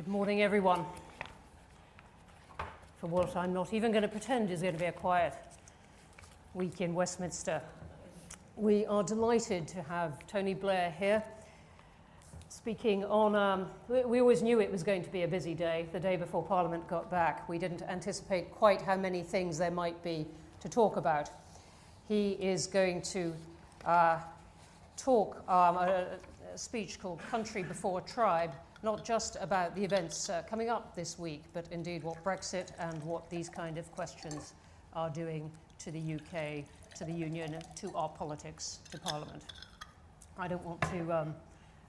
Good morning, everyone. For what I'm not even going to pretend is going to be a quiet week in Westminster. We are delighted to have Tony Blair here speaking on. Um, we always knew it was going to be a busy day the day before Parliament got back. We didn't anticipate quite how many things there might be to talk about. He is going to uh, talk um, a, a speech called Country Before Tribe not just about the events uh, coming up this week, but indeed what Brexit and what these kind of questions are doing to the UK, to the Union, to our politics, to Parliament. I don't want to um,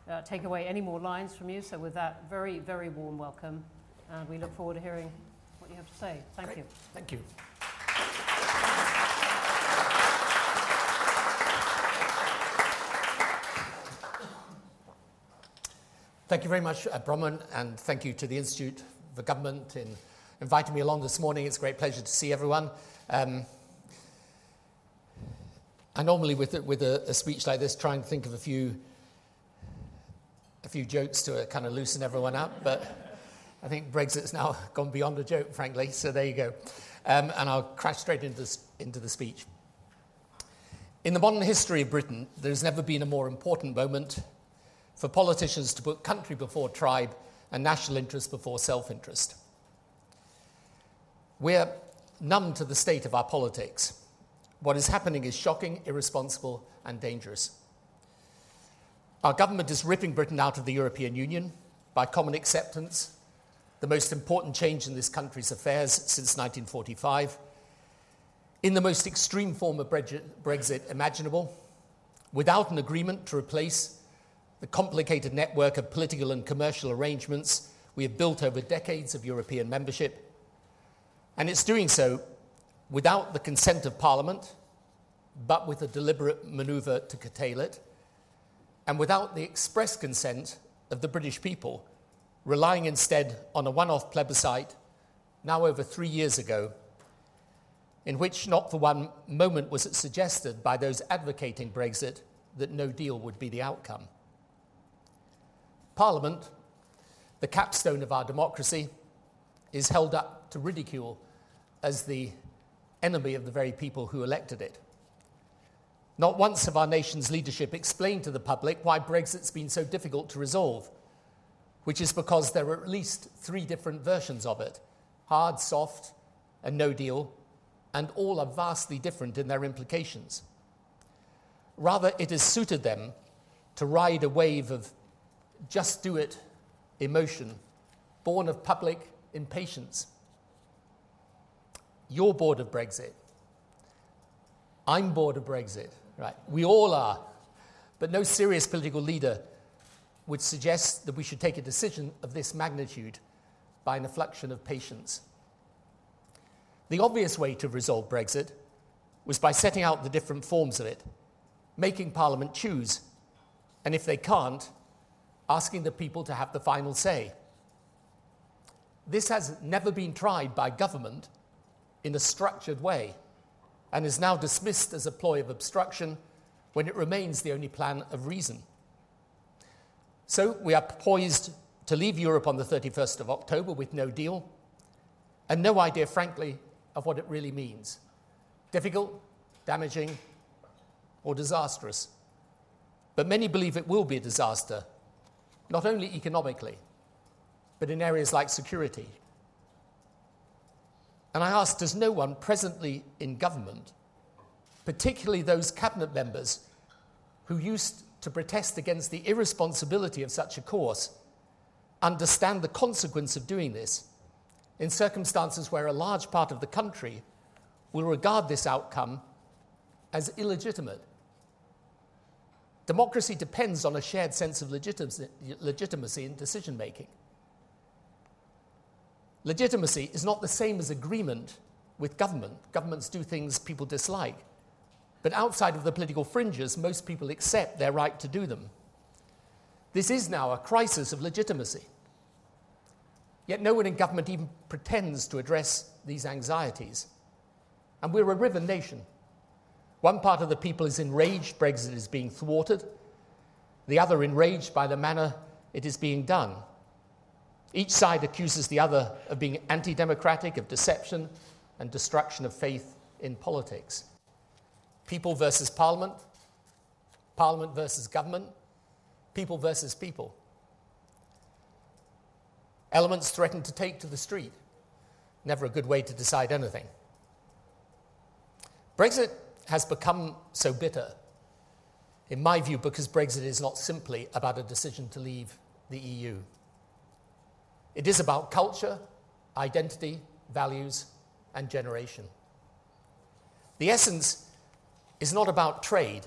uh, take away any more lines from you, so with that, very, very warm welcome, and we look forward to hearing what you have to say. Thank Great. you. Thank you. Thank you very much, uh, Bronwyn, and thank you to the Institute for Government in inviting me along this morning. It's a great pleasure to see everyone. Um, I normally, with, a, with a, a, speech like this, try and think of a few, a few jokes to uh, kind of loosen everyone up, but I think Brexit's now gone beyond a joke, frankly, so there you go. Um, and I'll crash straight into, this, into the speech. In the modern history of Britain, there's never been a more important moment for politicians to put country before tribe and national interest before self interest. We're numb to the state of our politics. What is happening is shocking, irresponsible, and dangerous. Our government is ripping Britain out of the European Union by common acceptance, the most important change in this country's affairs since 1945, in the most extreme form of Brexit imaginable, without an agreement to replace the complicated network of political and commercial arrangements we have built over decades of European membership. And it's doing so without the consent of Parliament, but with a deliberate manoeuvre to curtail it, and without the express consent of the British people, relying instead on a one off plebiscite now over three years ago, in which not for one moment was it suggested by those advocating Brexit that no deal would be the outcome. Parliament, the capstone of our democracy, is held up to ridicule as the enemy of the very people who elected it. Not once have our nation's leadership explained to the public why Brexit's been so difficult to resolve, which is because there are at least three different versions of it hard, soft, and no deal, and all are vastly different in their implications. Rather, it has suited them to ride a wave of just do it emotion, born of public impatience. You're bored of Brexit. I'm bored of Brexit, right? We all are. But no serious political leader would suggest that we should take a decision of this magnitude by an effluxion of patience. The obvious way to resolve Brexit was by setting out the different forms of it, making Parliament choose, and if they can't, asking the people to have the final say. This has never been tried by government in a structured way and is now dismissed as a ploy of obstruction when it remains the only plan of reason. So we are poised to leave Europe on the 31st of October with no deal and no idea, frankly, of what it really means difficult, damaging, or disastrous. But many believe it will be a disaster not only economically, but in areas like security. And I ask Does no one presently in government, particularly those cabinet members who used to protest against the irresponsibility of such a course, understand the consequence of doing this in circumstances where a large part of the country will regard this outcome as illegitimate Democracy depends on a shared sense of legitimacy, in decision making. Legitimacy is not the same as agreement with government. Governments do things people dislike. But outside of the political fringes, most people accept their right to do them. This is now a crisis of legitimacy. Yet no one in government even pretends to address these anxieties. And we're a river nation. One part of the people is enraged Brexit is being thwarted, the other enraged by the manner it is being done. Each side accuses the other of being anti democratic, of deception, and destruction of faith in politics. People versus parliament, parliament versus government, people versus people. Elements threaten to take to the street. Never a good way to decide anything. Brexit has become so bitter, in my view, because Brexit is not simply about a decision to leave the EU. It is about culture, identity, values, and generation. The essence is not about trade,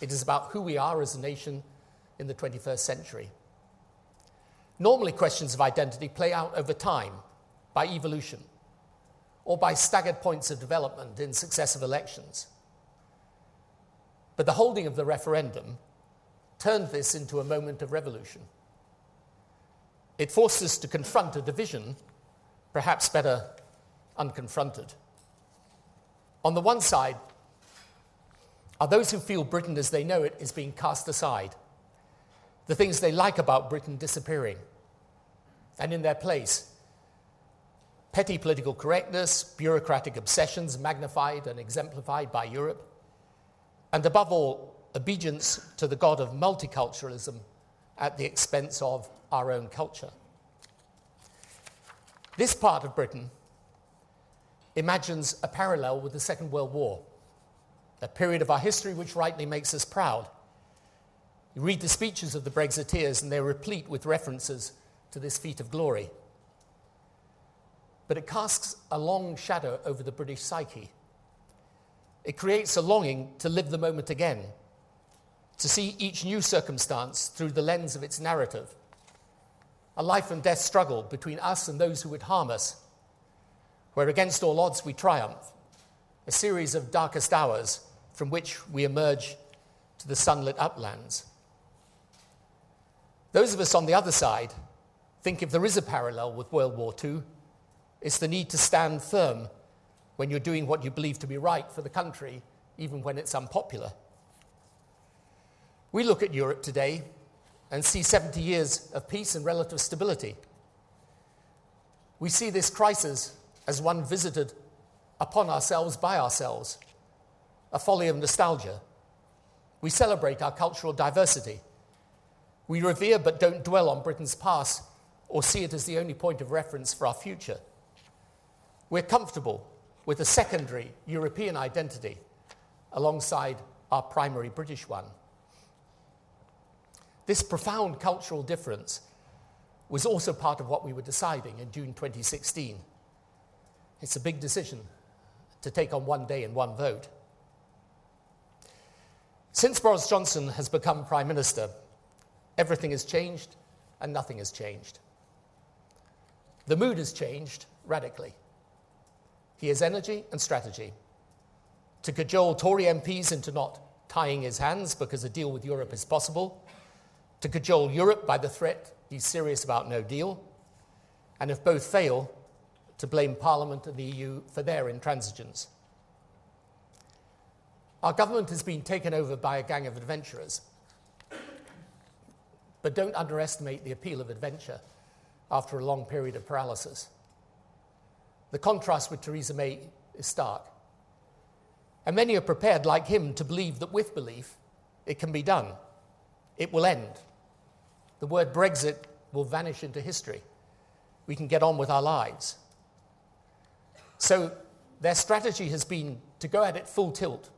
it is about who we are as a nation in the 21st century. Normally, questions of identity play out over time by evolution or by staggered points of development in successive elections. But the holding of the referendum turned this into a moment of revolution. It forced us to confront a division, perhaps better unconfronted. On the one side are those who feel Britain as they know it is being cast aside, the things they like about Britain disappearing, and in their place, petty political correctness, bureaucratic obsessions magnified and exemplified by Europe, and above all, obedience to the god of multiculturalism at the expense of our own culture. This part of Britain imagines a parallel with the Second World War, a period of our history which rightly makes us proud. You read the speeches of the Brexiteers, and they're replete with references to this feat of glory. But it casts a long shadow over the British psyche. It creates a longing to live the moment again, to see each new circumstance through the lens of its narrative a life and death struggle between us and those who would harm us, where against all odds we triumph, a series of darkest hours from which we emerge to the sunlit uplands. Those of us on the other side think if there is a parallel with World War II, it's the need to stand firm when you're doing what you believe to be right for the country, even when it's unpopular. We look at Europe today and see 70 years of peace and relative stability. We see this crisis as one visited upon ourselves by ourselves, a folly of nostalgia. We celebrate our cultural diversity. We revere but don't dwell on Britain's past or see it as the only point of reference for our future. We're comfortable with a secondary European identity alongside our primary British one. This profound cultural difference was also part of what we were deciding in June 2016. It's a big decision to take on one day and one vote. Since Boris Johnson has become Prime Minister, everything has changed and nothing has changed. The mood has changed radically. He has energy and strategy to cajole Tory MPs into not tying his hands because a deal with Europe is possible to cajole Europe by the threat he's serious about no deal, and if both fail, to blame Parliament and the EU for their intransigence. Our government has been taken over by a gang of adventurers. But don't underestimate the appeal of adventure after a long period of paralysis. The contrast with Theresa May is stark. And many are prepared, like him, to believe that with belief it can be done. It will end. The word Brexit will vanish into history. We can get on with our lives. So their strategy has been to go at it full tilt,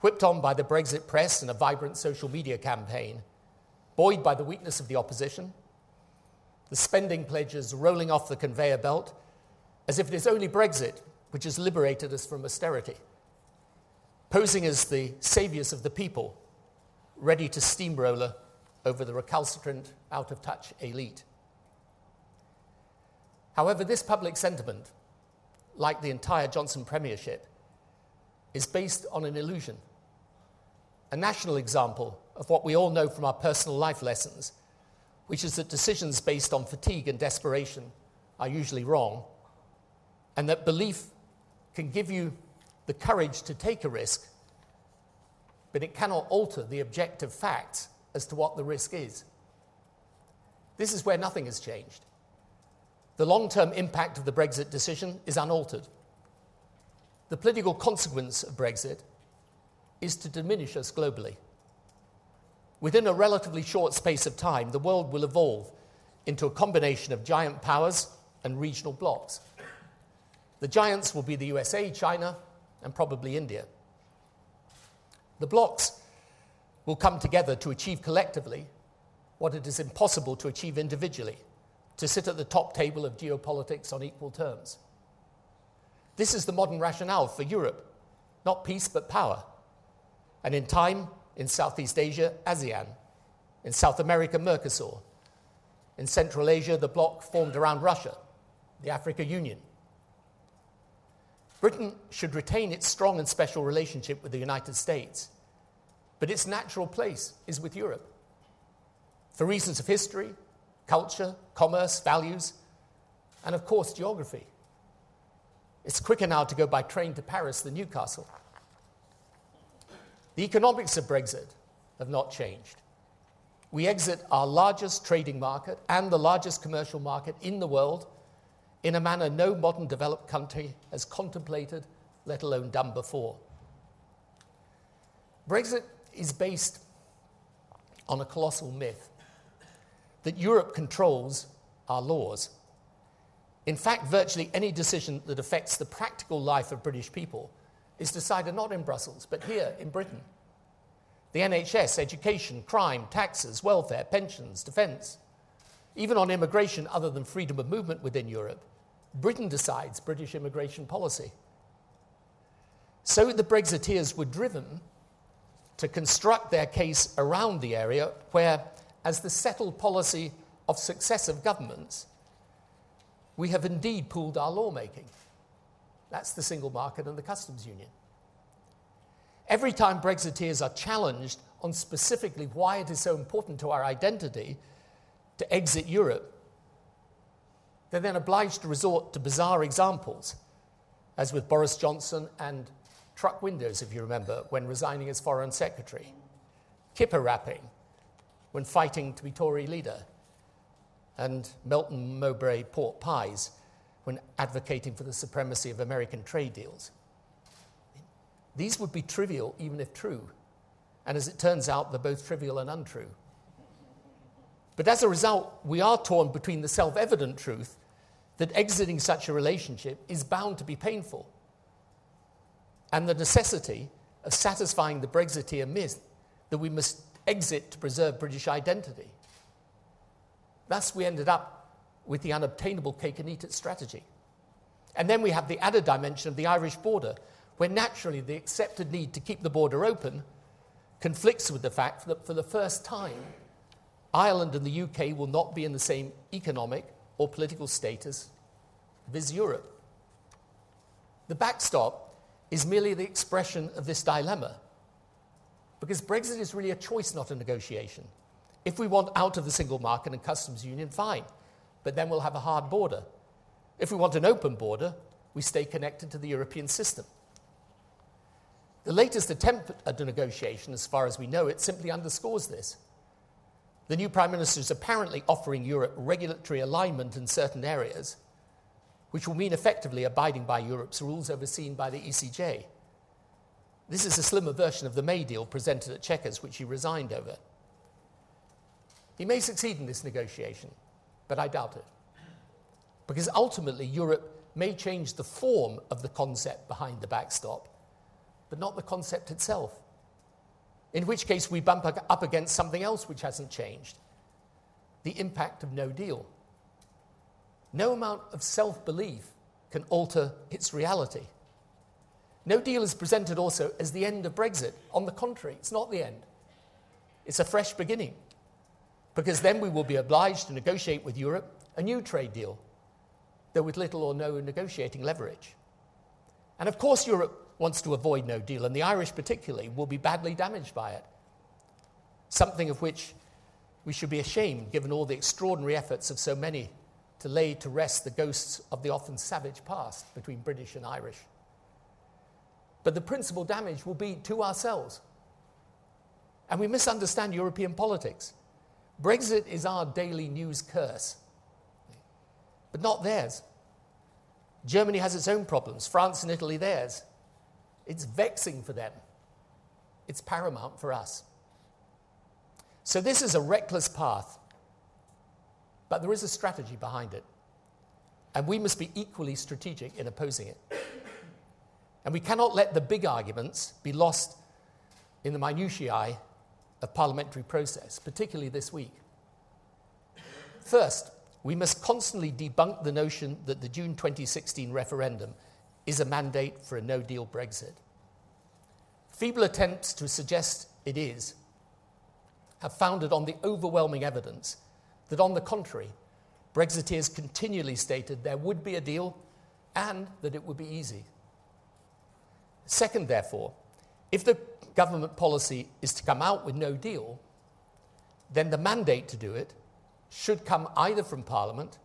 whipped on by the Brexit press and a vibrant social media campaign, buoyed by the weakness of the opposition, the spending pledges rolling off the conveyor belt, as if it is only Brexit which has liberated us from austerity, posing as the saviors of the people, ready to steamroller over the recalcitrant, out of touch elite. However, this public sentiment, like the entire Johnson premiership, is based on an illusion. A national example of what we all know from our personal life lessons, which is that decisions based on fatigue and desperation are usually wrong, and that belief can give you the courage to take a risk, but it cannot alter the objective facts as to what the risk is. This is where nothing has changed. the long term impact of the Brexit decision is unaltered. The political consequence of Brexit is to diminish us globally. Within a relatively short space of time, the world will evolve into a combination of giant powers and regional blocs. The giants will be the USA, China, and probably India. The blocs will come together to achieve collectively what it is impossible to achieve individually to sit at the top table of geopolitics on equal terms. This is the modern rationale for Europe not peace but power. And in time, in Southeast Asia, ASEAN, in South America, Mercosur, in Central Asia, the bloc formed around Russia, the Africa Union. Britain should retain its strong and special relationship with the United States, but its natural place is with Europe. For reasons of history, culture, commerce, values, and of course, geography. It's quicker now to go by train to Paris than Newcastle. The economics of Brexit have not changed. We exit our largest trading market and the largest commercial market in the world in a manner no modern developed country has contemplated, let alone done before. Brexit is based on a colossal myth that Europe controls our laws. In fact, virtually any decision that affects the practical life of British people is decided not in Brussels, but here in Britain. The NHS, education, crime, taxes, welfare, pensions, defence. Even on immigration, other than freedom of movement within Europe, Britain decides British immigration policy. So the Brexiteers were driven to construct their case around the area where, as the settled policy of successive governments, we have indeed pooled our lawmaking. That's the single market and the customs union. Every time Brexiteers are challenged on specifically why it is so important to our identity to exit Europe, they're then obliged to resort to bizarre examples, as with Boris Johnson and truck windows, if you remember, when resigning as Foreign Secretary, kipper wrapping when fighting to be Tory leader, and Melton Mowbray pork pies when advocating for the supremacy of American trade deals. These would be trivial even if true, and as it turns out, they're both trivial and untrue. But as a result, we are torn between the self evident truth that exiting such a relationship is bound to be painful and the necessity of satisfying the Brexiteer myth that we must exit to preserve British identity. Thus, we ended up with the unobtainable cake and eat it strategy. And then we have the added dimension of the Irish border, where naturally the accepted need to keep the border open conflicts with the fact that for the first time, Ireland and the UK will not be in the same economic or political status as Europe. The backstop is merely the expression of this dilemma, because Brexit is really a choice, not a negotiation. If we want out of the single market and customs union, fine, but then we'll have a hard border. If we want an open border, we stay connected to the European system. The latest attempt at a negotiation, as far as we know it, simply underscores this. The new Prime Minister is apparently offering Europe regulatory alignment in certain areas, which will mean effectively abiding by Europe's rules overseen by the ECJ. This is a slimmer version of the May deal presented at Chequers, which he resigned over. He may succeed in this negotiation, but I doubt it. Because ultimately, Europe may change the form of the concept behind the backstop, but not the concept itself. In which case, we bump up against something else which hasn't changed the impact of no deal. No amount of self belief can alter its reality. No deal is presented also as the end of Brexit. On the contrary, it's not the end, it's a fresh beginning. Because then we will be obliged to negotiate with Europe a new trade deal, though with little or no negotiating leverage. And of course, Europe wants to avoid no deal, and the Irish particularly will be badly damaged by it. Something of which we should be ashamed given all the extraordinary efforts of so many to lay to rest the ghosts of the often savage past between British and Irish. But the principal damage will be to ourselves. And we misunderstand European politics. Brexit is our daily news curse. but not theirs. Germany has its own problems, France and Italy theirs. It's vexing for them. It's paramount for us. So, this is a reckless path, but there is a strategy behind it. And we must be equally strategic in opposing it. And we cannot let the big arguments be lost in the minutiae of parliamentary process, particularly this week. First, we must constantly debunk the notion that the June 2016 referendum is a mandate for a no deal Brexit. Feeble attempts to suggest it is have founded on the overwhelming evidence that, on the contrary, Brexiteers continually stated there would be a deal and that it would be easy. Second, therefore, if the government policy is to come out with no deal, then the mandate to do it should come either from Parliament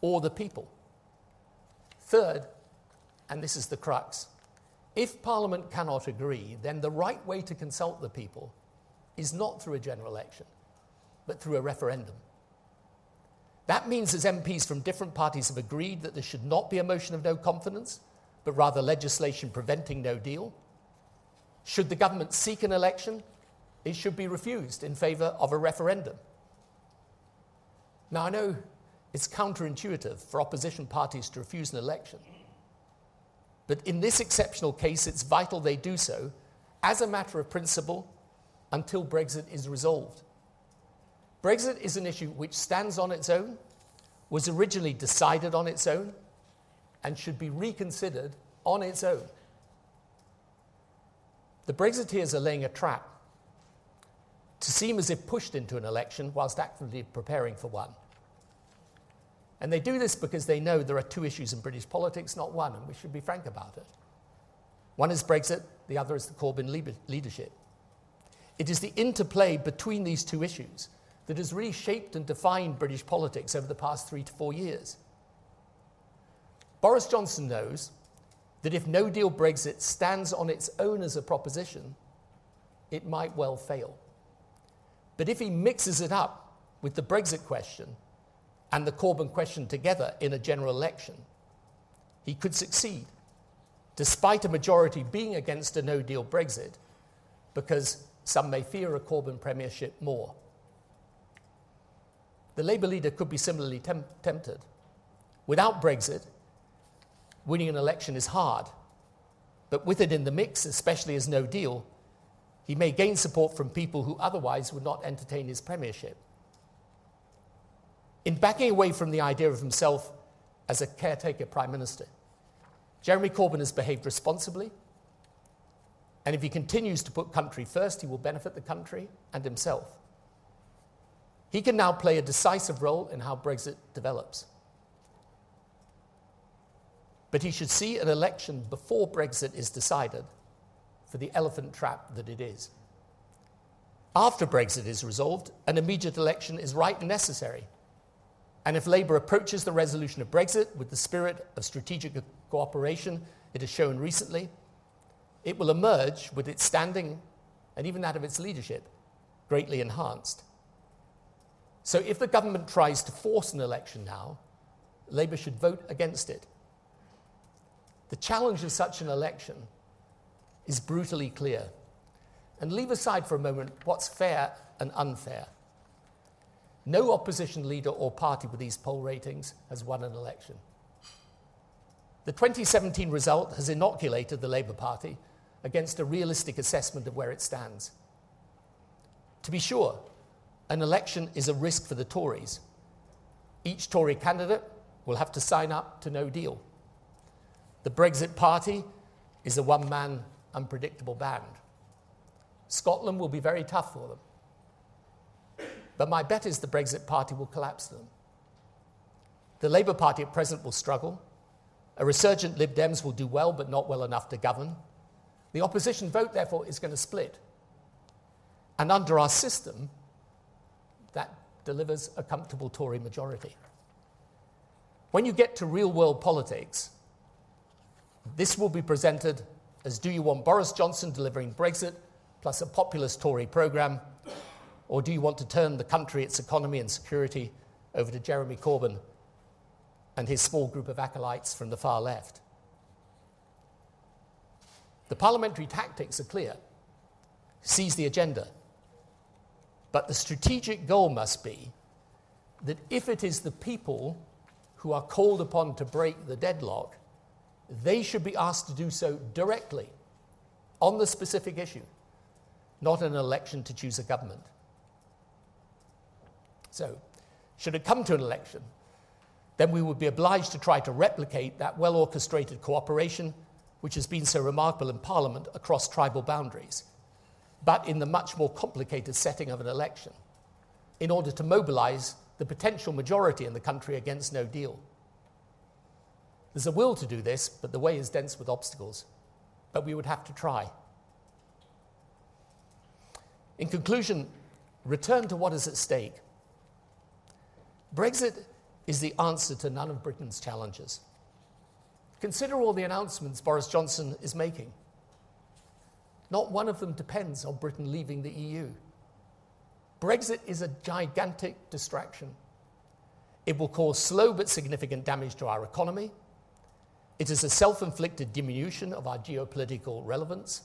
or the people. Third, and this is the crux, if Parliament cannot agree, then the right way to consult the people is not through a general election, but through a referendum. That means as MPs from different parties have agreed that there should not be a motion of no confidence, but rather legislation preventing no deal. Should the government seek an election, it should be refused in favour of a referendum. Now, I know it's counterintuitive for opposition parties to refuse an election, but in this exceptional case, it's vital they do so as a matter of principle until Brexit is resolved. Brexit is an issue which stands on its own, was originally decided on its own, and should be reconsidered on its own. The Brexiteers are laying a trap to seem as if pushed into an election whilst actively preparing for one. And they do this because they know there are two issues in British politics, not one, and we should be frank about it. One is Brexit, the other is the Corbyn leadership. It is the interplay between these two issues that has really shaped and defined British politics over the past three to four years. Boris Johnson knows that if no deal Brexit stands on its own as a proposition, it might well fail. But if he mixes it up with the Brexit question, and the Corbyn question together in a general election, he could succeed, despite a majority being against a no deal Brexit, because some may fear a Corbyn premiership more. The Labour leader could be similarly tem- tempted. Without Brexit, winning an election is hard, but with it in the mix, especially as no deal, he may gain support from people who otherwise would not entertain his premiership in backing away from the idea of himself as a caretaker prime minister. Jeremy Corbyn has behaved responsibly, and if he continues to put country first, he will benefit the country and himself. He can now play a decisive role in how Brexit develops. But he should see an election before Brexit is decided for the elephant trap that it is. After Brexit is resolved, an immediate election is right and necessary and if Labour approaches the resolution of Brexit with the spirit of strategic cooperation it has shown recently, it will emerge with its standing and even that of its leadership greatly enhanced. So if the government tries to force an election now, Labour should vote against it. The challenge of such an election is brutally clear. And leave aside for a moment what's fair and unfair. No opposition leader or party with these poll ratings has won an election. The 2017 result has inoculated the Labour Party against a realistic assessment of where it stands. To be sure, an election is a risk for the Tories. Each Tory candidate will have to sign up to no deal. The Brexit Party is a one man, unpredictable band. Scotland will be very tough for them. But my bet is the Brexit Party will collapse them. The Labour Party at present will struggle. A resurgent Lib Dems will do well, but not well enough to govern. The opposition vote, therefore, is going to split. And under our system, that delivers a comfortable Tory majority. When you get to real world politics, this will be presented as do you want Boris Johnson delivering Brexit plus a populist Tory programme or do you want to turn the country, its economy, and security over to Jeremy Corbyn and his small group of acolytes from the far left. The parliamentary tactics are clear seize the agenda. But the strategic goal must be that if it is the people who are called upon to break the deadlock, they should be asked to do so directly on the specific issue, not an election to choose a government. So, should it come to an election, then we would be obliged to try to replicate that well orchestrated cooperation which has been so remarkable in Parliament across tribal boundaries, but in the much more complicated setting of an election, in order to mobilize the potential majority in the country against no deal. There's a will to do this, but the way is dense with obstacles. But we would have to try. In conclusion, return to what is at stake. Brexit is the answer to none of Britain's challenges. Consider all the announcements Boris Johnson is making. Not one of them depends on Britain leaving the EU. Brexit is a gigantic distraction. It will cause slow but significant damage to our economy. It is a self inflicted diminution of our geopolitical relevance.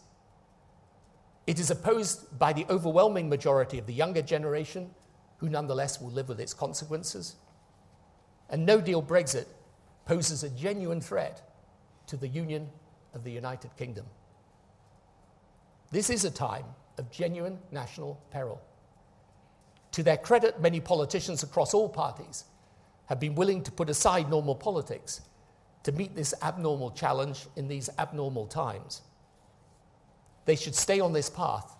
It is opposed by the overwhelming majority of the younger generation, who nonetheless will live with its consequences. And no deal Brexit poses a genuine threat to the Union of the United Kingdom. This is a time of genuine national peril. To their credit, many politicians across all parties have been willing to put aside normal politics to meet this abnormal challenge in these abnormal times. They should stay on this path.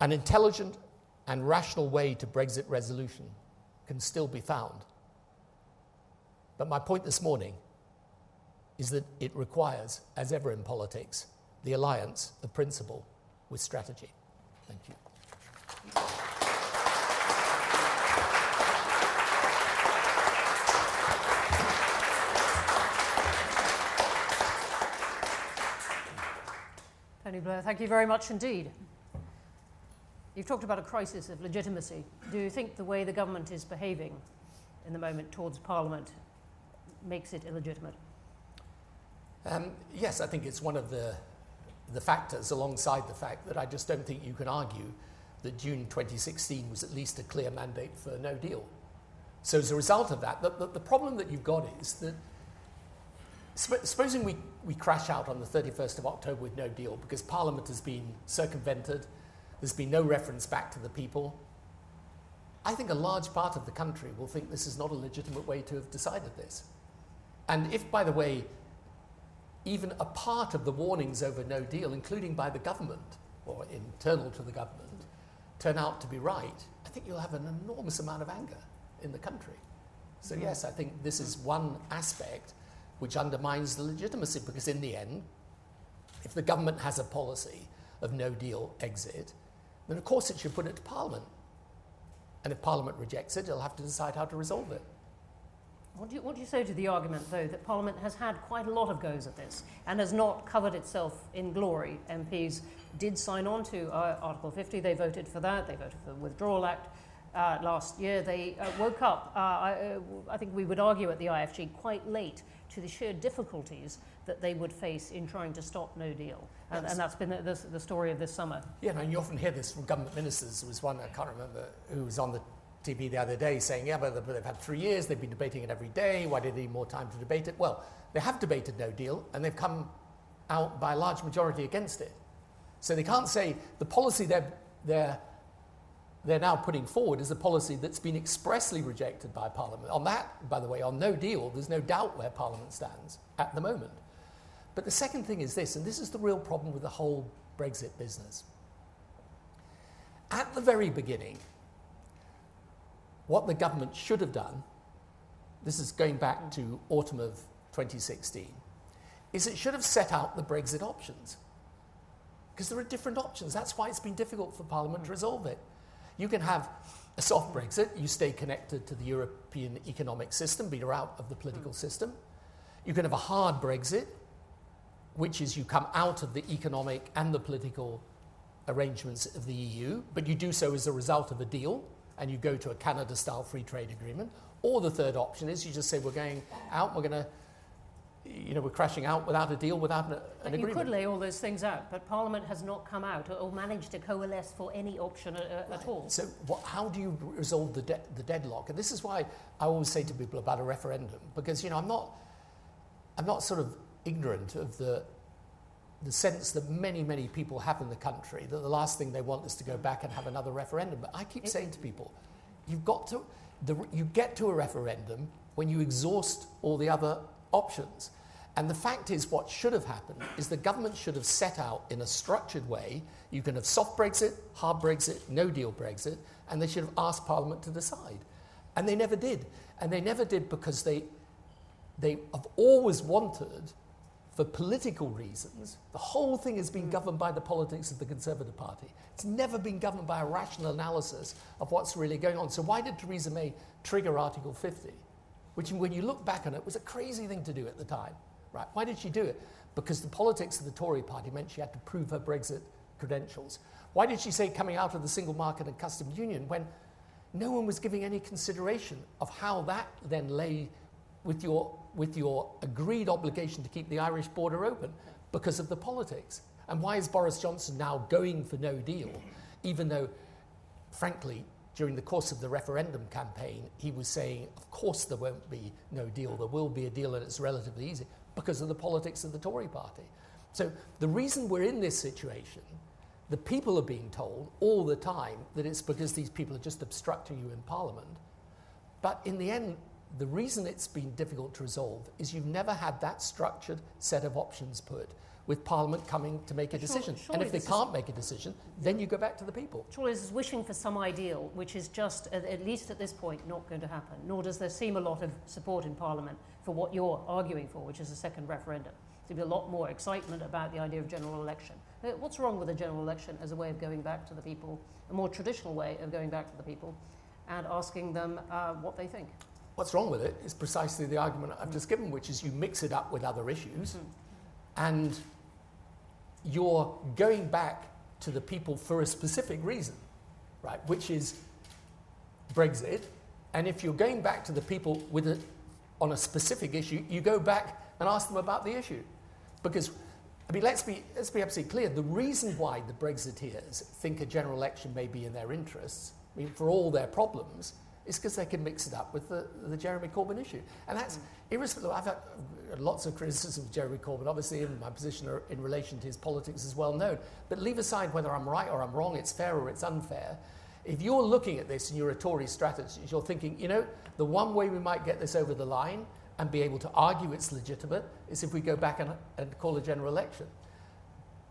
An intelligent and rational way to Brexit resolution can still be found. But my point this morning is that it requires, as ever in politics, the alliance of principle with strategy. Thank you. Tony Blair, thank you very much indeed. You've talked about a crisis of legitimacy. Do you think the way the government is behaving in the moment towards Parliament makes it illegitimate? Um, yes, I think it's one of the, the factors alongside the fact that I just don't think you can argue that June 2016 was at least a clear mandate for no deal. So as a result of that, the, the, the problem that you've got is that sp- supposing we, we crash out on the 31st of October with no deal because Parliament has been circumvented, there's been no reference back to the people, I think a large part of the country will think this is not a legitimate way to have decided this. And if, by the way, even a part of the warnings over no deal, including by the government or internal to the government, turn out to be right, I think you'll have an enormous amount of anger in the country. So, mm. yes, I think this is one aspect which undermines the legitimacy because, in the end, if the government has a policy of no deal exit, then of course it should put it to Parliament. And if Parliament rejects it, it'll have to decide how to resolve it. What do, you, what do you say to the argument, though, that Parliament has had quite a lot of goes at this and has not covered itself in glory? MPs did sign on to uh, Article 50, they voted for that, they voted for the Withdrawal Act. Uh, last year, they uh, woke up, uh, I, uh, I think we would argue at the IFG, quite late to the sheer difficulties that they would face in trying to stop no deal. And, and that's been the, the, the, story of this summer. Yeah, and you often hear this from government ministers. There was one, I can't remember, who was on the TV the other day saying, yeah, but they've had three years, they've been debating it every day, why do they need more time to debate it? Well, they have debated no deal, and they've come out by a large majority against it. So they can't say the policy they're, they're, they're now putting forward is a policy that's been expressly rejected by Parliament. On that, by the way, on no deal, there's no doubt where Parliament stands at the moment. But the second thing is this, and this is the real problem with the whole Brexit business. At the very beginning, what the government should have done, this is going back to autumn of 2016, is it should have set out the Brexit options. Because there are different options. That's why it's been difficult for Parliament to resolve it. You can have a soft Brexit, you stay connected to the European economic system, but you're out of the political system. You can have a hard Brexit, which is you come out of the economic and the political arrangements of the EU, but you do so as a result of a deal and you go to a Canada style free trade agreement, Or the third option is you just say we're going out, we're going to you know, we're crashing out without a deal, without an, an you agreement. You could lay all those things out, but Parliament has not come out or, or managed to coalesce for any option at, right. at all. So, what, how do you resolve the, de- the deadlock? And this is why I always say to people about a referendum, because you know, I'm not, I'm not sort of ignorant of the, the sense that many, many people have in the country that the last thing they want is to go back and have another referendum. But I keep saying to people, you've got to, the, you get to a referendum when you exhaust all the other options. And the fact is, what should have happened is the government should have set out in a structured way. You can have soft Brexit, hard Brexit, no deal Brexit, and they should have asked Parliament to decide. And they never did. And they never did because they, they have always wanted, for political reasons, the whole thing has been mm. governed by the politics of the Conservative Party. It's never been governed by a rational analysis of what's really going on. So, why did Theresa May trigger Article 50? which, when you look back on it, was a crazy thing to do at the time. Right? Why did she do it? Because the politics of the Tory party meant she had to prove her Brexit credentials. Why did she say coming out of the single market and customs union when no one was giving any consideration of how that then lay with your, with your agreed obligation to keep the Irish border open because of the politics? And why is Boris Johnson now going for no deal, even though, frankly, during the course of the referendum campaign, he was saying, of course there won't be no deal, there will be a deal and it's relatively easy because of the politics of the Tory party. So the reason we're in this situation, the people are being told all the time that it's because these people are just obstructing you in Parliament. But in the end, the reason it's been difficult to resolve is you've never had that structured set of options put with Parliament coming to make a decision. and if they can't make a decision, then you go back to the people. Surely this is wishing for some ideal, which is just, at, at least at this point, not going to happen. Nor does there seem a lot of support in Parliament for what you're arguing for, which is a second referendum. There'd be a lot more excitement about the idea of general election. Uh, what's wrong with a general election as a way of going back to the people, a more traditional way of going back to the people and asking them uh, what they think? What's wrong with it is precisely the argument I've just given, which is you mix it up with other issues. Mm. And you're going back to the people for a specific reason, right? Which is Brexit. And if you're going back to the people with a, on a specific issue, you go back and ask them about the issue. Because, I mean, let's be, let's be absolutely clear. The reason why the Brexiteers think a general election may be in their interests, I mean, for all their problems, is because they can mix it up with the, the Jeremy Corbyn issue. And that's mm. irrespective. I've had lots of criticism of Jeremy Corbyn, obviously, in my position in relation to his politics is well known. But leave aside whether I'm right or I'm wrong, it's fair or it's unfair. If you're looking at this and you're a Tory strategist, you're thinking, you know, the one way we might get this over the line and be able to argue it's legitimate is if we go back and, and call a general election.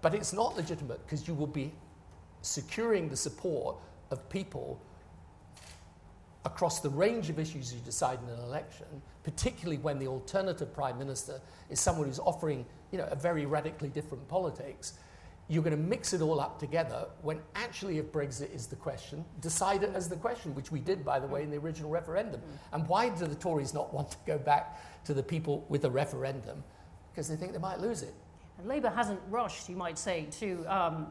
But it's not legitimate because you will be securing the support of people across the range of issues you decide in an election, particularly when the alternative prime minister is someone who's offering you know, a very radically different politics, you're going to mix it all up together when actually, if Brexit is the question, decide it as the question, which we did, by the way, in the original referendum. Mm. And why do the Tories not want to go back to the people with a referendum? Because they think they might lose it. And Labour hasn't rushed, you might say, to um,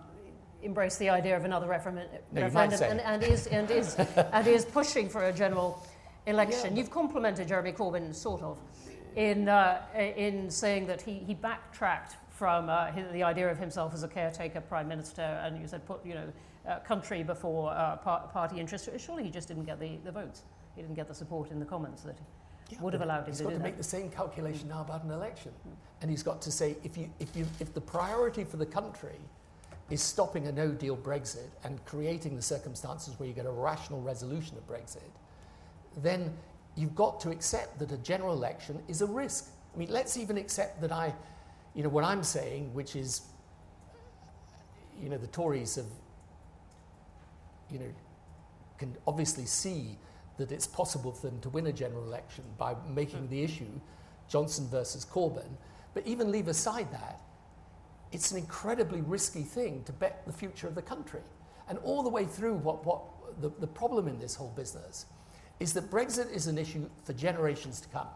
embrace the idea of another referendum, no, referendum and, and, is, and, is, and is pushing for a general election. Yeah. You've complimented Jeremy Corbyn, sort of, in, uh, in saying that he, he backtracked from uh, his, the idea of himself as a caretaker prime minister, and you said put you know uh, country before uh, par- party interest. Surely he just didn't get the, the votes. He didn't get the support in the Commons that yeah, would have allowed him he's to got do to that. make the same calculation now about an election, and he's got to say if you if you if the priority for the country is stopping a no deal Brexit and creating the circumstances where you get a rational resolution of Brexit, then you've got to accept that a general election is a risk. I mean, let's even accept that I, you know, what I'm saying, which is, you know, the Tories have, you know, can obviously see that it's possible for them to win a general election by making hmm. the issue Johnson versus Corbyn. But even leave aside that, it's an incredibly risky thing to bet the future of the country. And all the way through, what, what the, the problem in this whole business is that Brexit is an issue for generations to come.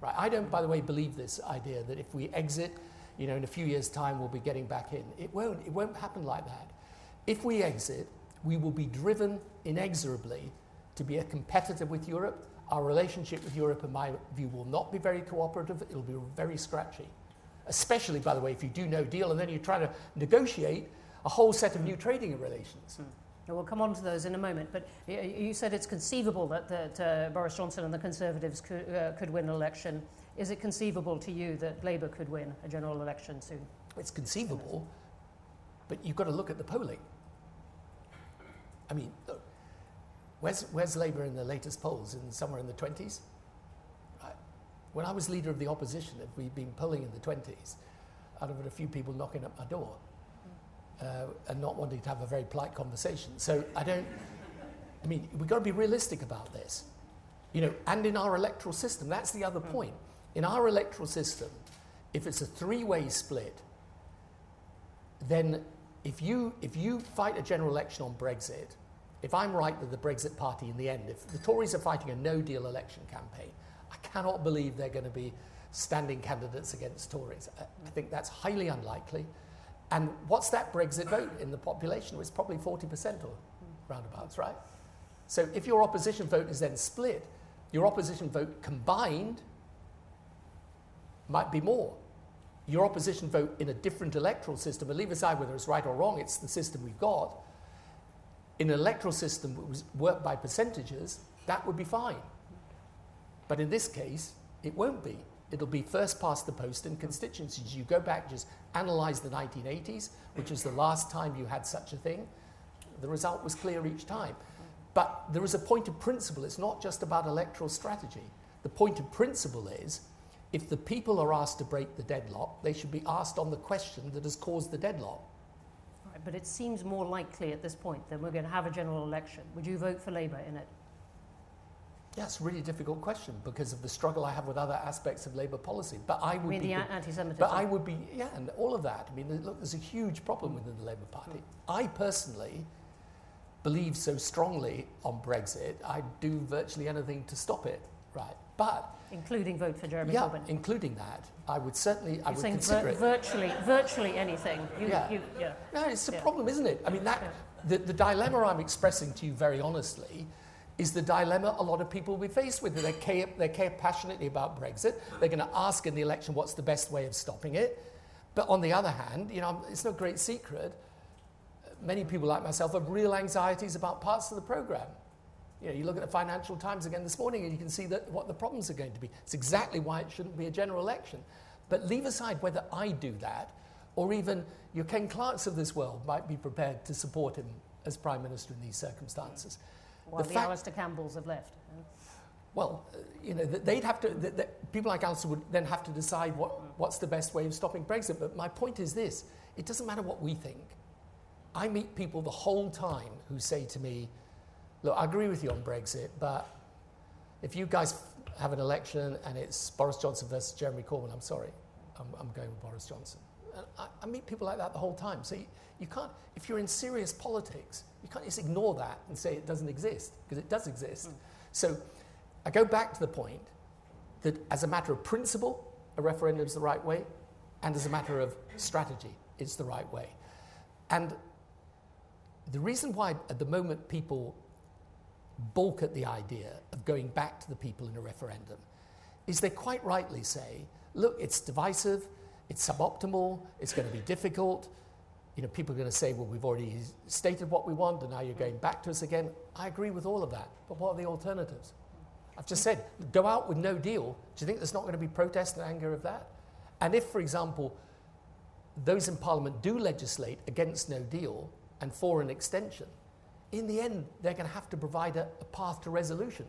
Right? I don't, by the way, believe this idea that if we exit, you know, in a few years' time we'll be getting back in. It won't. It won't happen like that. If we exit, we will be driven inexorably to be a competitor with Europe, our relationship with Europe, in my view, will not be very cooperative. It'll be very scratchy. Especially, by the way, if you do no deal and then you try to negotiate a whole set of new trading relations. Mm. We'll come on to those in a moment, but you said it's conceivable that, that uh, Boris Johnson and the Conservatives could, uh, could win an election. Is it conceivable to you that Labour could win a general election soon? It's conceivable, but you've got to look at the polling. I mean, look, where's, where's Labour in the latest polls? In somewhere in the 20s? When I was leader of the opposition, if we'd been pulling in the 20s, I'd have had a few people knocking at my door uh, and not wanting to have a very polite conversation. So I don't, I mean, we've got to be realistic about this. You know, and in our electoral system, that's the other hmm. point. In our electoral system, if it's a three way split, then if you, if you fight a general election on Brexit, if I'm right that the Brexit Party in the end, if the Tories are fighting a no deal election campaign, I cannot believe they're going to be standing candidates against Tories. Uh, I, I think that's highly unlikely. And what's that Brexit vote in the population? It's probably 40% or roundabouts, right? So if your opposition vote is then split, your opposition vote combined might be more. Your opposition vote in a different electoral system, and leave aside whether it's right or wrong, it's the system we've got. In an electoral system that was worked by percentages, that would be fine. But in this case, it won't be. It'll be first past the post in constituencies. You go back, just analyse the 1980s, which was the last time you had such a thing. The result was clear each time. But there is a point of principle. It's not just about electoral strategy. The point of principle is if the people are asked to break the deadlock, they should be asked on the question that has caused the deadlock. Right, but it seems more likely at this point that we're going to have a general election. Would you vote for Labour in it? Yeah, it's a really difficult question because of the struggle I have with other aspects of Labour policy. But I would I mean be. the anti-Semitism. But I would be, yeah, and all of that. I mean, look, there's a huge problem within the Labour Party. Mm. I personally believe so strongly on Brexit, I'd do virtually anything to stop it, right? But including vote for Jeremy yeah, Corbyn. including that, I would certainly, You're I would consider vir- it. virtually, virtually anything. You, yeah. You, yeah. No, it's a yeah. problem, isn't it? I mean, that the, the dilemma I'm expressing to you very honestly is the dilemma a lot of people will be faced with. They care, they care passionately about Brexit. They're going to ask in the election what's the best way of stopping it. But on the other hand, you know, it's no great secret. Many people like myself have real anxieties about parts of the program. You know, you look at the Financial Times again this morning and you can see that what the problems are going to be. It's exactly why it shouldn't be a general election. But leave aside whether I do that or even your Ken Clarkes of this world might be prepared to support him as Prime Minister in these circumstances. While the, the Alistair Campbells have left. Well, uh, you know, they'd have to, the, the, people like Alistair would then have to decide what, what's the best way of stopping Brexit. But my point is this it doesn't matter what we think. I meet people the whole time who say to me, look, I agree with you on Brexit, but if you guys have an election and it's Boris Johnson versus Jeremy Corbyn, I'm sorry, I'm, I'm going with Boris Johnson. And I, I, meet people like that the whole time. So you, you can't, if you're in serious politics, you can't just ignore that and say it doesn't exist, because it does exist. Mm. So I go back to the point that as a matter of principle, a referendum is the right way, and as a matter of strategy, it's the right way. And the reason why at the moment people balk at the idea of going back to the people in a referendum is they quite rightly say, look, it's divisive, it's suboptimal, it's going to be difficult. You know, people are going to say, well, we've already stated what we want and now you're going back to us again. I agree with all of that, but what are the alternatives? I've just said, go out with no deal. Do you think there's not going to be protest and anger of that? And if, for example, those in Parliament do legislate against no deal and for an extension, in the end, they're going to have to provide a, a path to resolution.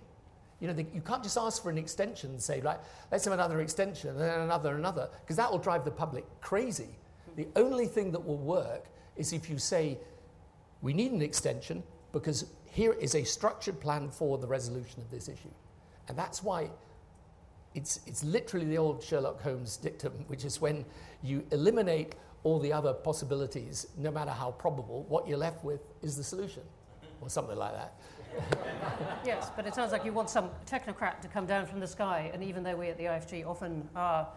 You know, you can't just ask for an extension and say, right, let's have another extension and then another, and another, because that will drive the public crazy. The only thing that will work is if you say, we need an extension because here is a structured plan for the resolution of this issue. And that's why it's, it's literally the old Sherlock Holmes dictum, which is when you eliminate all the other possibilities, no matter how probable, what you're left with is the solution or something like that. Yes, but it sounds like you want some technocrat to come down from the sky, and even though we at the IFG often uh, are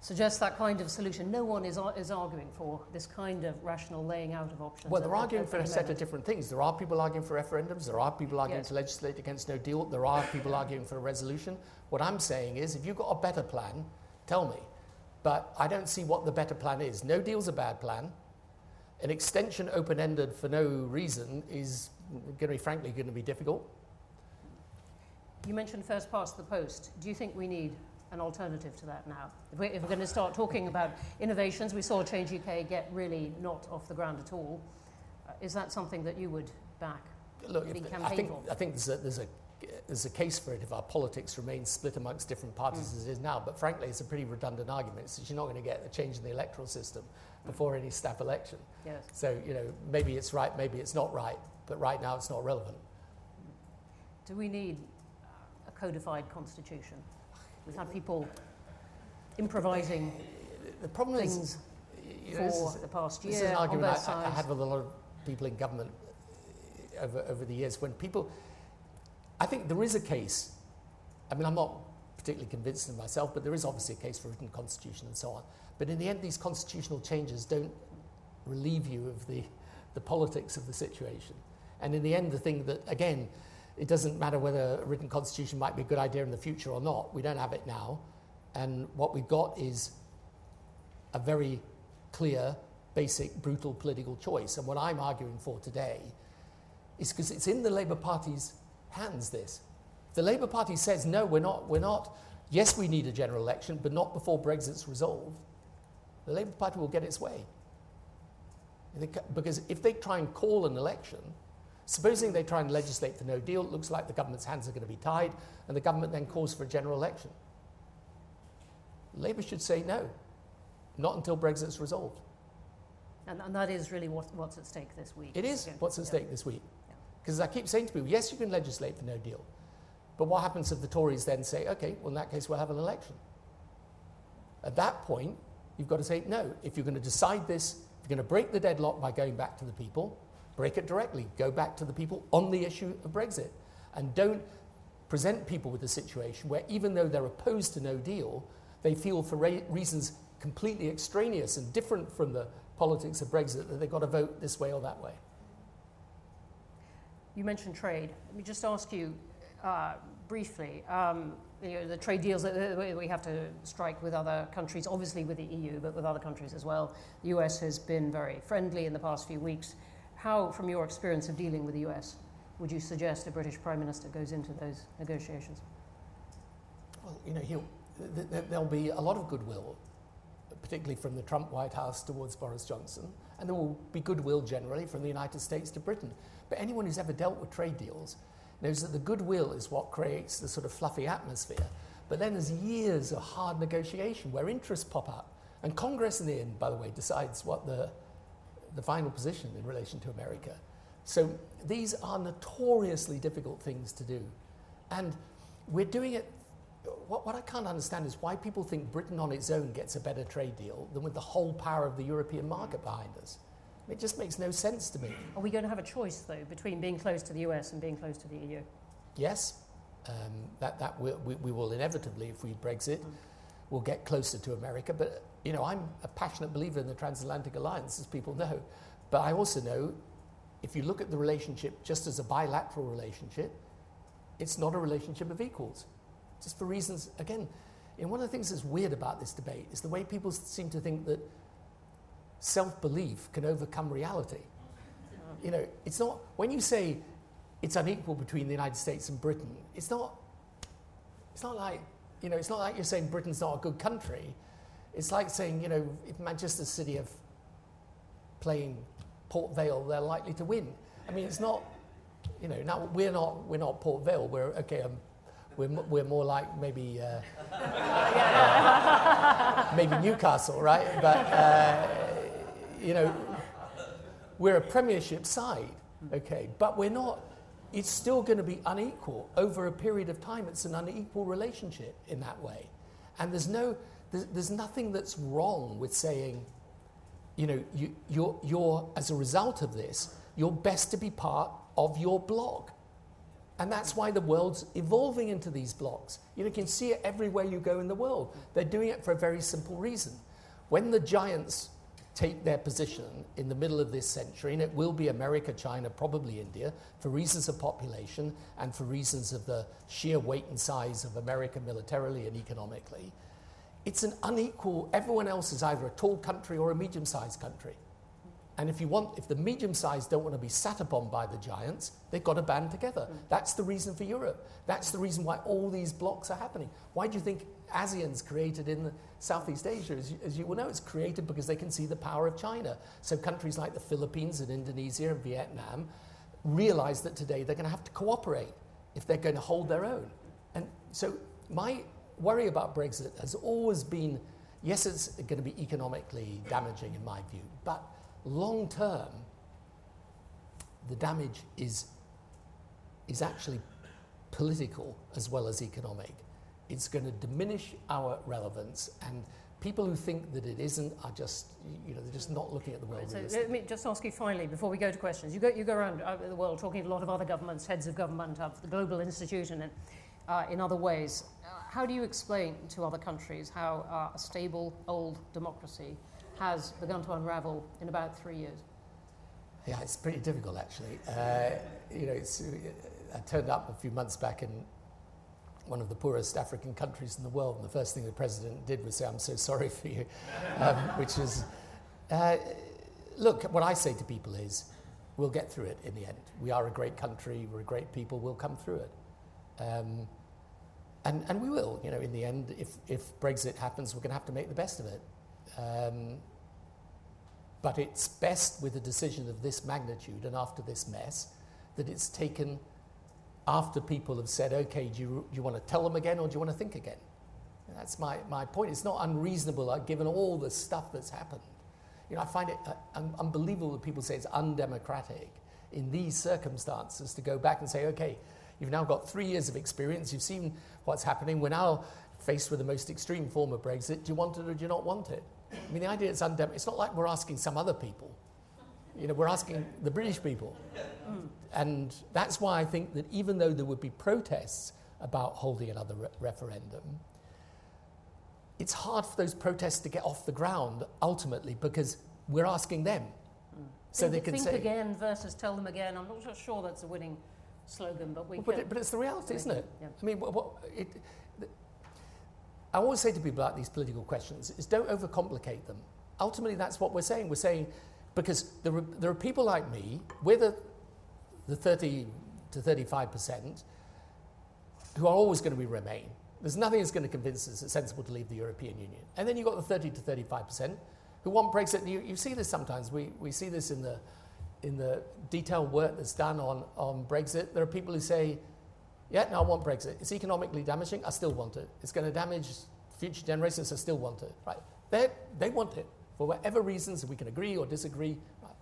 suggests that kind of solution. No one is, is arguing for this kind of rational laying out of options. Well, they're arguing for a set of different things. There are people arguing for referendums. There are people arguing yes. to legislate against no deal. There are people arguing for a resolution. What I'm saying is, if you've got a better plan, tell me. But I don't see what the better plan is. No deal's a bad plan. An extension open ended for no reason is going to be, frankly, going to be difficult. You mentioned first past the post. Do you think we need an alternative to that now? If we're, if we're going to start talking about innovations, we saw Change UK get really not off the ground at all. Uh, is that something that you would back? Look, I think, I think there's a, there's, a, there's a case for it if our politics remains split amongst different parties mm. as it is now. But frankly, it's a pretty redundant argument since you're not going to get a change in the electoral system before any snap election. Yes. So, you know, maybe it's right, maybe it's not right, but right now it's not relevant. Do we need a codified constitution? We've had people improvising the problem things is, you know, for is, the past year. This is an argument I, I, had with a lot of people in government eh, over, over the years. When people, I think there is a case. I mean, I'm not particularly convinced of myself, but there is obviously a case for a written constitution and so on. But in the end, these constitutional changes don't relieve you of the, the politics of the situation. And in the end, the thing that, again, it doesn't matter whether a written constitution might be a good idea in the future or not. We don't have it now. And what we've got is a very clear, basic, brutal political choice. And what I'm arguing for today is because it's in the Labour Party's hands, this. If the Labour Party says, no, we're not, we're not, yes, we need a general election, but not before Brexit's resolved, the Labour Party will get its way. Because if they try and call an election, Supposing they try and legislate for no deal, it looks like the government's hands are going to be tied, and the government then calls for a general election. Labour should say no, not until Brexit's resolved. And, and that is really what, what's at stake this week. It is what's at yeah. stake this week. Because yeah. I keep saying to people, yes, you can legislate for no deal. But what happens if the Tories then say, okay, well, in that case, we'll have an election? At that point, you've got to say, no, if you're going to decide this, if you're going to break the deadlock by going back to the people, break it directly. Go back to the people on the issue of Brexit. And don't present people with a situation where, even though they're opposed to no deal, they feel for re- reasons completely extraneous and different from the politics of Brexit that they've got to vote this way or that way. You mentioned trade. Let me just ask you uh, briefly. Um, you know, the trade deals that we have to strike with other countries, obviously with the EU, but with other countries as well. The US has been very friendly in the past few weeks. How, from your experience of dealing with the US, would you suggest a British Prime Minister goes into those negotiations? Well, you know, th- th- there'll be a lot of goodwill, particularly from the Trump White House towards Boris Johnson, and there will be goodwill generally from the United States to Britain. But anyone who's ever dealt with trade deals knows that the goodwill is what creates the sort of fluffy atmosphere. But then there's years of hard negotiation where interests pop up. And Congress, in the end, by the way, decides what the the final position in relation to America. So these are notoriously difficult things to do. And we're doing it. What, what I can't understand is why people think Britain on its own gets a better trade deal than with the whole power of the European market behind us. It just makes no sense to me. Are we going to have a choice, though, between being close to the US and being close to the EU? Yes. Um, that, that we, we, will inevitably, if we Brexit, mm. will get closer to America. But you know, I'm a passionate believer in the transatlantic alliance, as people know. But I also know if you look at the relationship just as a bilateral relationship, it's not a relationship of equals. Just for reasons, again, one of the things that's weird about this debate is the way people seem to think that self belief can overcome reality. You know, it's not, when you say it's unequal between the United States and Britain, it's not, it's not like, you know, it's not like you're saying Britain's not a good country. It's like saying, you know, if Manchester City have playing Port Vale, they're likely to win. I mean, it's not, you know, now we're not, we're not Port Vale. We're, okay, um, we're, we're more like maybe, uh, uh, maybe Newcastle, right? But, uh, you know, we're a premiership side, okay, but we're not, it's still going to be unequal. Over a period of time, it's an unequal relationship in that way. And there's no, there's, there's nothing that's wrong with saying, you know, you, you're, you're, as a result of this, you're best to be part of your blog. And that's why the world's evolving into these blocs. You, know, you can see it everywhere you go in the world. They're doing it for a very simple reason. When the giants take their position in the middle of this century, and it will be America, China, probably India, for reasons of population and for reasons of the sheer weight and size of America militarily and economically, it's an unequal, everyone else is either a tall country or a medium sized country. And if you want, if the medium sized don't want to be sat upon by the giants, they've got to band together. Mm. That's the reason for Europe. That's the reason why all these blocs are happening. Why do you think ASEAN's created in Southeast Asia? As you, as you will know, it's created because they can see the power of China. So countries like the Philippines and Indonesia and Vietnam realize that today they're going to have to cooperate if they're going to hold their own. And so my worry about Brexit has always been yes, it's going to be economically damaging in my view, but long term, the damage is, is actually political as well as economic. It's going to diminish our relevance, and people who think that it isn't are just, you know, they're just not looking at the world. So let me just ask you finally, before we go to questions. You go, you go around uh, the world talking to a lot of other governments, heads of government, of the Global Institute, and uh, in other ways. Uh, how do you explain to other countries how uh, a stable old democracy has begun to unravel in about three years? Yeah, it's pretty difficult actually. Uh, you know, it's, I turned up a few months back in one of the poorest African countries in the world, and the first thing the president did was say, "I'm so sorry for you," um, which is, uh, look, what I say to people is, we'll get through it in the end. We are a great country. We're a great people. We'll come through it. Um, and, and we will, you know, in the end, if, if Brexit happens, we're going to have to make the best of it. Um, but it's best with a decision of this magnitude and after this mess that it's taken after people have said, okay, do you, do you want to tell them again or do you want to think again? That's my, my point. It's not unreasonable uh, given all the stuff that's happened. You know, I find it uh, un- unbelievable that people say it's undemocratic in these circumstances to go back and say, okay, you've now got three years of experience, you've seen what's happening, we're now faced with the most extreme form of Brexit. Do you want it or do you not want it? I mean, the idea is undem- it's not like we're asking some other people. You know, we're asking the British people. And that's why I think that even though there would be protests about holding another re- referendum, it's hard for those protests to get off the ground ultimately because we're asking them. So think, they can think say. again versus tell them again. I'm not sure that's a winning slogan, but we well, but, it, but, it's the reality, isn't it? Yeah. I mean, what, what, it, I always say to people about these political questions is don't overcomplicate them. Ultimately, that's what we're saying. We're saying because there are, there are people like me, we're the, the 30 to 35% who are always going to be remain. There's nothing that's going to convince us it's sensible to leave the European Union. And then you've got the 30 to 35% who want Brexit. You, you see this sometimes. We, we see this in the, in the detailed work that's done on, on Brexit. There are people who say, yeah, no, I want Brexit. It's economically damaging. I still want it. It's going to damage future generations. I still want it. Right? They they want it for whatever reasons. We can agree or disagree. Right?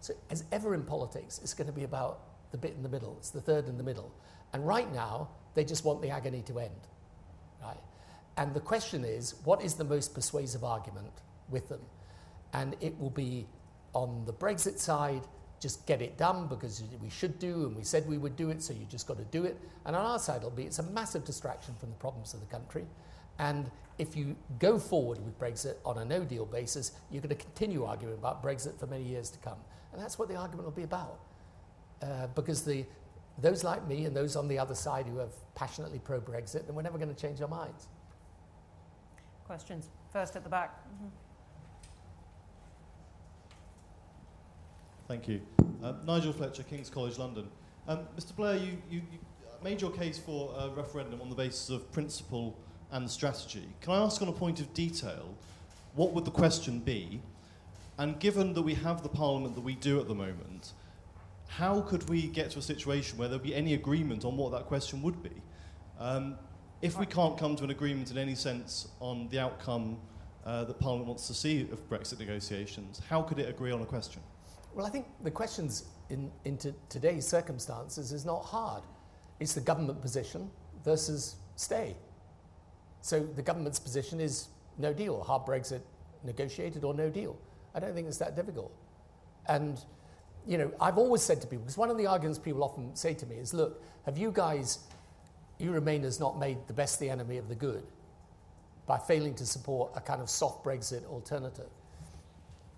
So, as ever in politics, it's going to be about the bit in the middle. It's the third in the middle. And right now, they just want the agony to end. Right? And the question is, what is the most persuasive argument with them? And it will be on the Brexit side just get it done because we should do and we said we would do it, so you just got to do it. And on our side, it'll be it's a massive distraction from the problems of the country. And if you go forward with Brexit on a no deal basis, you're going to continue arguing about Brexit for many years to come. And that's what the argument will be about. Uh, because the, those like me and those on the other side who are passionately pro Brexit, then we're never going to change our minds. Questions? First at the back. Mm-hmm. Thank you. Uh, Nigel Fletcher, King's College London. Um, Mr. Blair, you, you, you, made your case for a referendum on the basis of principle and strategy. Can I ask on a point of detail, what would the question be? And given that we have the parliament that we do at the moment, how could we get to a situation where there'd be any agreement on what that question would be? Um, if we can't come to an agreement in any sense on the outcome uh, that Parliament wants to see of Brexit negotiations, how could it agree on a question? Well, I think the questions in, in today's circumstances is not hard. It's the government position versus stay. So the government's position is no deal, hard Brexit negotiated or no deal. I don't think it's that difficult. And you know, I've always said to people, because one of the arguments people often say to me is, look, have you guys, you Remainers, not made the best the enemy of the good by failing to support a kind of soft Brexit alternative?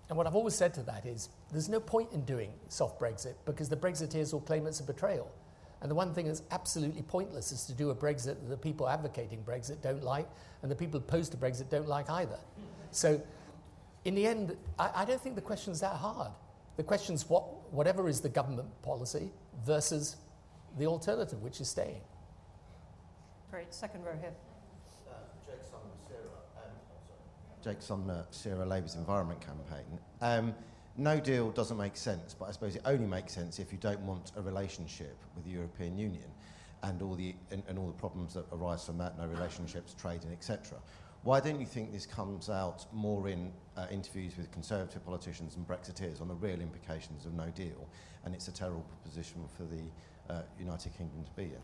And what I've always said to that is, there's no point in doing soft Brexit because the Brexiteers will claim it's a betrayal. And the one thing that's absolutely pointless is to do a Brexit that the people advocating Brexit don't like, and the people opposed to Brexit don't like either. So, in the end, I, I don't think the question's that hard. The question's what, whatever is the government policy versus the alternative, which is staying. Great, second row here. Uh, Jake Sumner, SERA Labour's Environment Campaign. Um, no deal doesn't make sense, but I suppose it only makes sense if you don't want a relationship with the European Union and all the, and, and all the problems that arise from that, no relationships, trading, etc. Why don't you think this comes out more in uh, interviews with Conservative politicians and Brexiteers on the real implications of no deal, and it's a terrible position for the uh, United Kingdom to be in?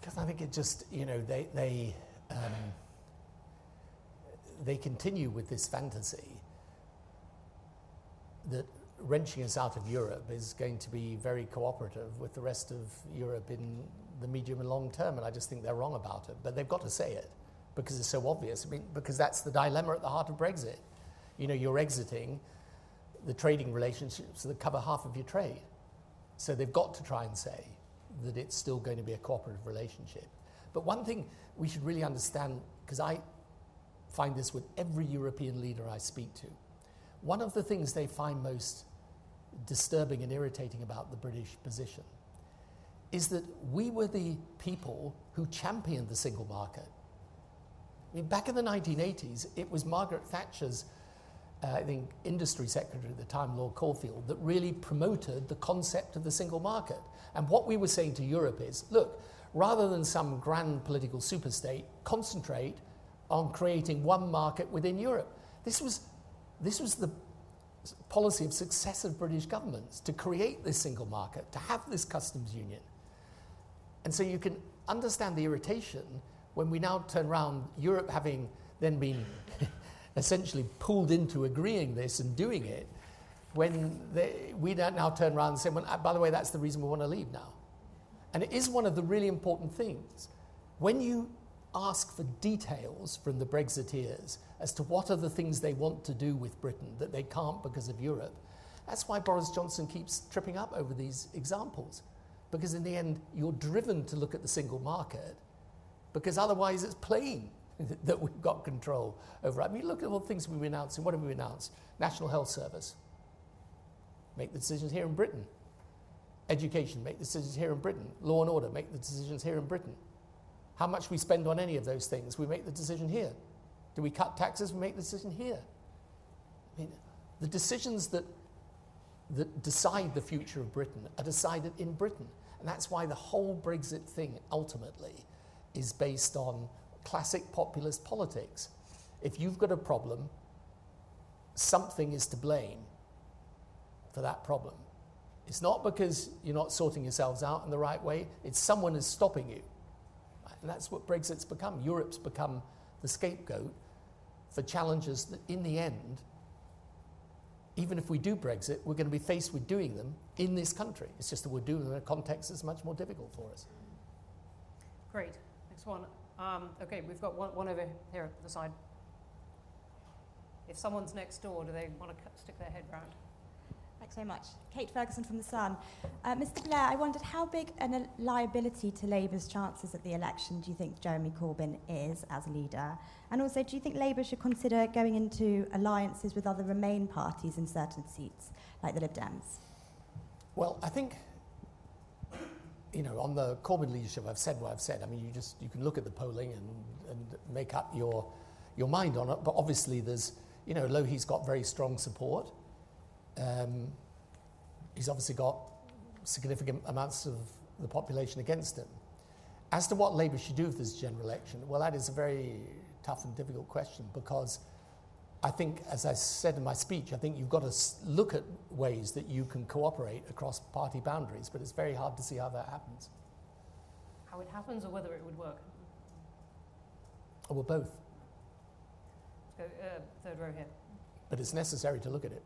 Because I think it just, you know, they, they, um, they continue with this fantasy that wrenching us out of Europe is going to be very cooperative with the rest of Europe in the medium and long term, and I just think they're wrong about it. But they've got to say it because it's so obvious. I mean, because that's the dilemma at the heart of Brexit. You know, you're exiting the trading relationships that cover half of your trade. So they've got to try and say that it's still going to be a cooperative relationship. But one thing we should really understand, because I find this with every European leader I speak to, one of the things they find most disturbing and irritating about the British position is that we were the people who championed the single market. I mean, back in the 1980s, it was Margaret Thatcher's, uh, I think, industry secretary at the time, Lord Cockfield, that really promoted the concept of the single market. And what we were saying to Europe is look, rather than some grand political superstate, concentrate on creating one market within Europe. This was this was the policy of successive British governments to create this single market, to have this customs union. And so you can understand the irritation when we now turn around, Europe having then been essentially pulled into agreeing this and doing it, when they, we now turn around and say, well, uh, by the way, that's the reason we want to leave now. And it is one of the really important things. When you ask for details from the Brexiteers as to what are the things they want to do with Britain that they can't because of Europe. That's why Boris Johnson keeps tripping up over these examples. Because in the end, you're driven to look at the single market, because otherwise it's plain that we've got control over. I mean, look at all the things we've announced. What have we announced? National Health Service. Make the decisions here in Britain. Education, make the decisions here in Britain. Law and order, make the decisions here in Britain. How much we spend on any of those things, we make the decision here. Do we cut taxes? We make the decision here. I mean, the decisions that, that decide the future of Britain are decided in Britain. And that's why the whole Brexit thing ultimately is based on classic populist politics. If you've got a problem, something is to blame for that problem. It's not because you're not sorting yourselves out in the right way, it's someone is stopping you. And that's what Brexit's become. Europe's become the scapegoat for challenges that, in the end, even if we do Brexit, we're going to be faced with doing them in this country. It's just that we're doing them in a context that's much more difficult for us. Great. Next one. Um, okay, we've got one, one over here at the side. If someone's next door, do they want to stick their head round? Thanks so much. Kate Ferguson from The Sun. Uh, Mr Blair, I wondered how big a liability to Labour's chances at the election do you think Jeremy Corbyn is as leader? And also, do you think Labour should consider going into alliances with other Remain parties in certain seats, like the Lib Dems? Well, I think, you know, on the Corbyn leadership, I've said what I've said. I mean, you just you can look at the polling and, and make up your your mind on it. But obviously, there's, you know, he's got very strong support, um, he's obviously got significant amounts of the population against him. As to what Labour should do with this general election, well, that is a very tough and difficult question because I think, as I said in my speech, I think you've got to look at ways that you can cooperate across party boundaries, but it's very hard to see how that happens. How it happens or whether it would work? Oh, well, both. Uh, third row here. But it's necessary to look at it.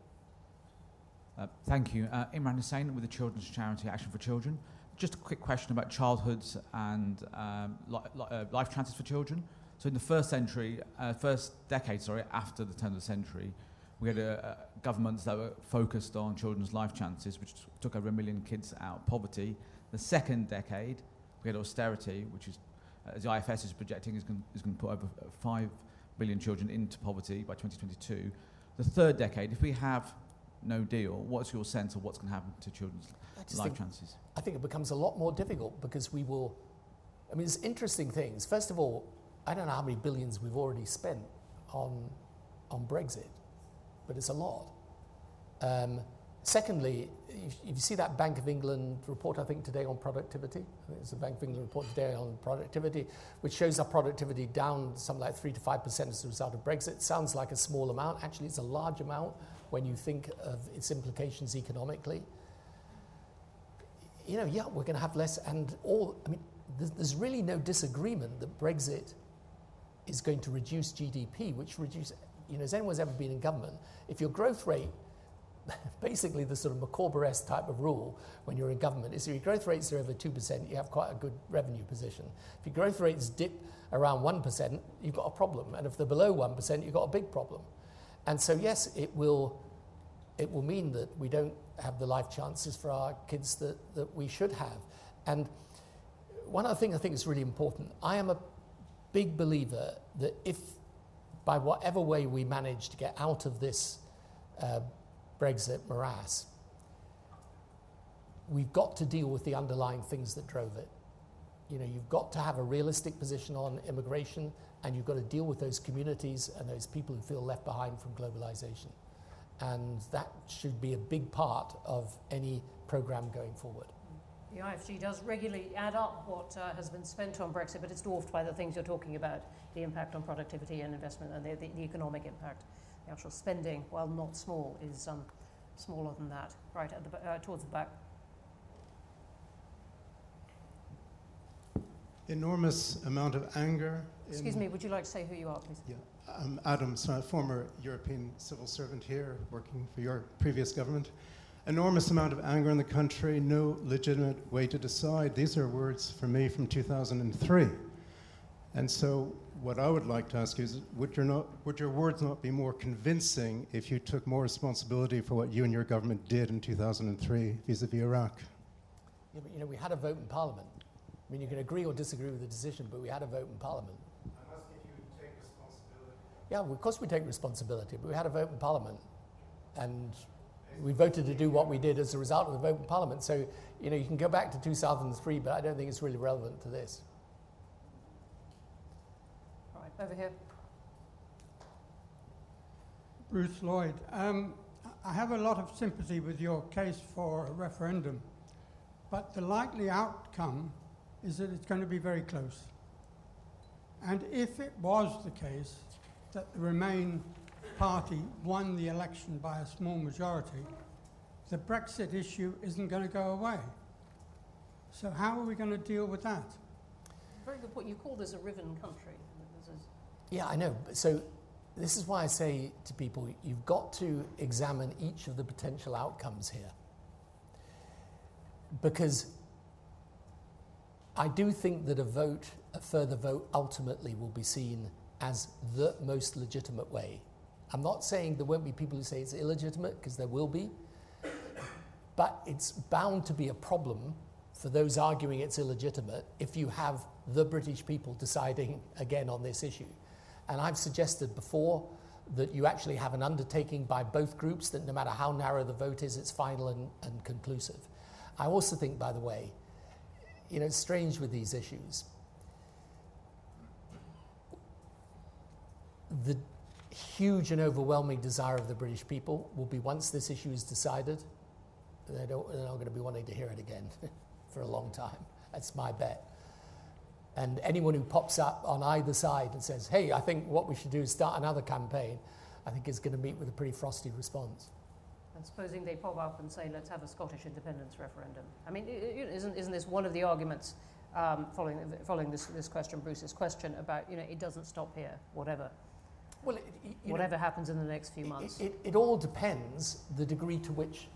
Uh, thank you. Uh, Imran Hussain with the children's charity Action for Children. Just a quick question about childhoods and um, li- li- uh, life chances for children. So in the first century, uh, first decade, sorry, after the turn of the century, we had uh, uh, governments that were focused on children's life chances, which took over a million kids out of poverty. The second decade, we had austerity, which is, uh, as the IFS is projecting, is going to put over 5 billion children into poverty by 2022. The third decade, if we have no deal, what's your sense of what's going to happen to children's life think, chances? I think it becomes a lot more difficult because we will. I mean, it's interesting things. First of all, I don't know how many billions we've already spent on, on Brexit, but it's a lot. Um, secondly, if, if you see that Bank of England report, I think today on productivity, I think it's a Bank of England report today on productivity, which shows our productivity down something like 3 to 5% as a result of Brexit. Sounds like a small amount. Actually, it's a large amount when you think of its implications economically. You know, yeah, we're going to have less, and all, I mean, there's, really no disagreement that Brexit is going to reduce GDP, which reduce, you know, as anyone's ever been in government, if your growth rate, basically the sort of Micawber type of rule when you're in government is if your growth rates are over 2%, you have quite a good revenue position. If your growth rates dip around 1%, you've got a problem. And if they're below 1%, you've got a big problem. And so, yes, it will, it will mean that we don't have the life chances for our kids that, that we should have. And one other thing I think is really important I am a big believer that if, by whatever way we manage to get out of this uh, Brexit morass, we've got to deal with the underlying things that drove it. You know, you've got to have a realistic position on immigration, and you've got to deal with those communities and those people who feel left behind from globalization. And that should be a big part of any program going forward. The IFG does regularly add up what uh, has been spent on Brexit, but it's dwarfed by the things you're talking about the impact on productivity and investment and the, the, the economic impact. The actual spending, while not small, is um, smaller than that, right at the, uh, towards the back. Enormous amount of anger. Excuse me, would you like to say who you are, please? Yeah, I'm Adam, so a former European civil servant here, working for your previous government enormous amount of anger in the country, no legitimate way to decide. These are words from me from 2003. And so, what I would like to ask you is would your, not, would your words not be more convincing if you took more responsibility for what you and your government did in 2003 vis a vis Iraq? Yeah, but you know, we had a vote in Parliament. I mean, you can agree or disagree with the decision, but we had a vote in Parliament. I'm asking if you take responsibility. Yeah, well, of course we take responsibility, but we had a vote in Parliament. And we voted to do what we did as a result of the vote in Parliament. So, you know, you can go back to 2003, but I don't think it's really relevant to this. Right, over here. Bruce Lloyd. Um, I have a lot of sympathy with your case for a referendum, but the likely outcome is that it's going to be very close. And if it was the case that the Remain party won the election by a small majority, the Brexit issue isn't going to go away. So, how are we going to deal with that? Very good point. You call this a riven country. Yeah, I know. So, this is why I say to people you've got to examine each of the potential outcomes here. Because I do think that a vote, a further vote, ultimately will be seen as the most legitimate way I'm not saying there won't be people who say it's illegitimate, because there will be, but it's bound to be a problem for those arguing it's illegitimate if you have the British people deciding again on this issue. And I've suggested before that you actually have an undertaking by both groups that no matter how narrow the vote is, it's final and, and conclusive. I also think, by the way, you know, it's strange with these issues. The huge and overwhelming desire of the British people will be once this issue is decided, they don't, they're not going to be wanting to hear it again for a long time. That's my bet. And anyone who pops up on either side and says, hey, I think what we should do is start another campaign, I think is going to meet with a pretty frosty response. And supposing they pop up and say, let's have a Scottish independence referendum. I mean, isn't, isn't this one of the arguments um, following, following this, this question, Bruce's question, about, you know, it doesn't stop here, whatever? Well, whatever know, happens in the next few months. It, it, it, all depends the degree to which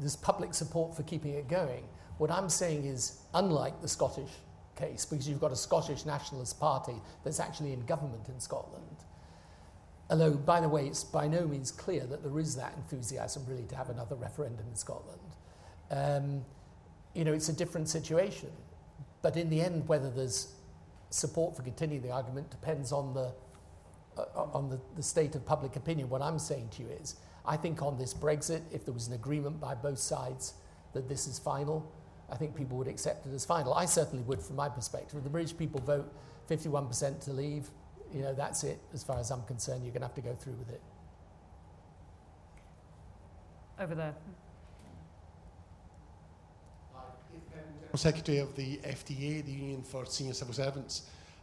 there's public support for keeping it going. What I'm saying is, unlike the Scottish case, because you've got a Scottish Nationalist Party that's actually in government in Scotland, although, by the way, it's by no means clear that there is that enthusiasm really to have another referendum in Scotland. Um, you know, it's a different situation. But in the end, whether there's support for continuing the argument depends on the, uh, on the, the state of public opinion. What I'm saying to you is, I think on this Brexit, if there was an agreement by both sides that this is final, I think people would accept it as final. I certainly would from my perspective. If the British people vote 51% to leave, you know, that's it as far as I'm concerned. You're going to have to go through with it. Over there. Secretary of the FDA, the Union for Senior Civil Servants.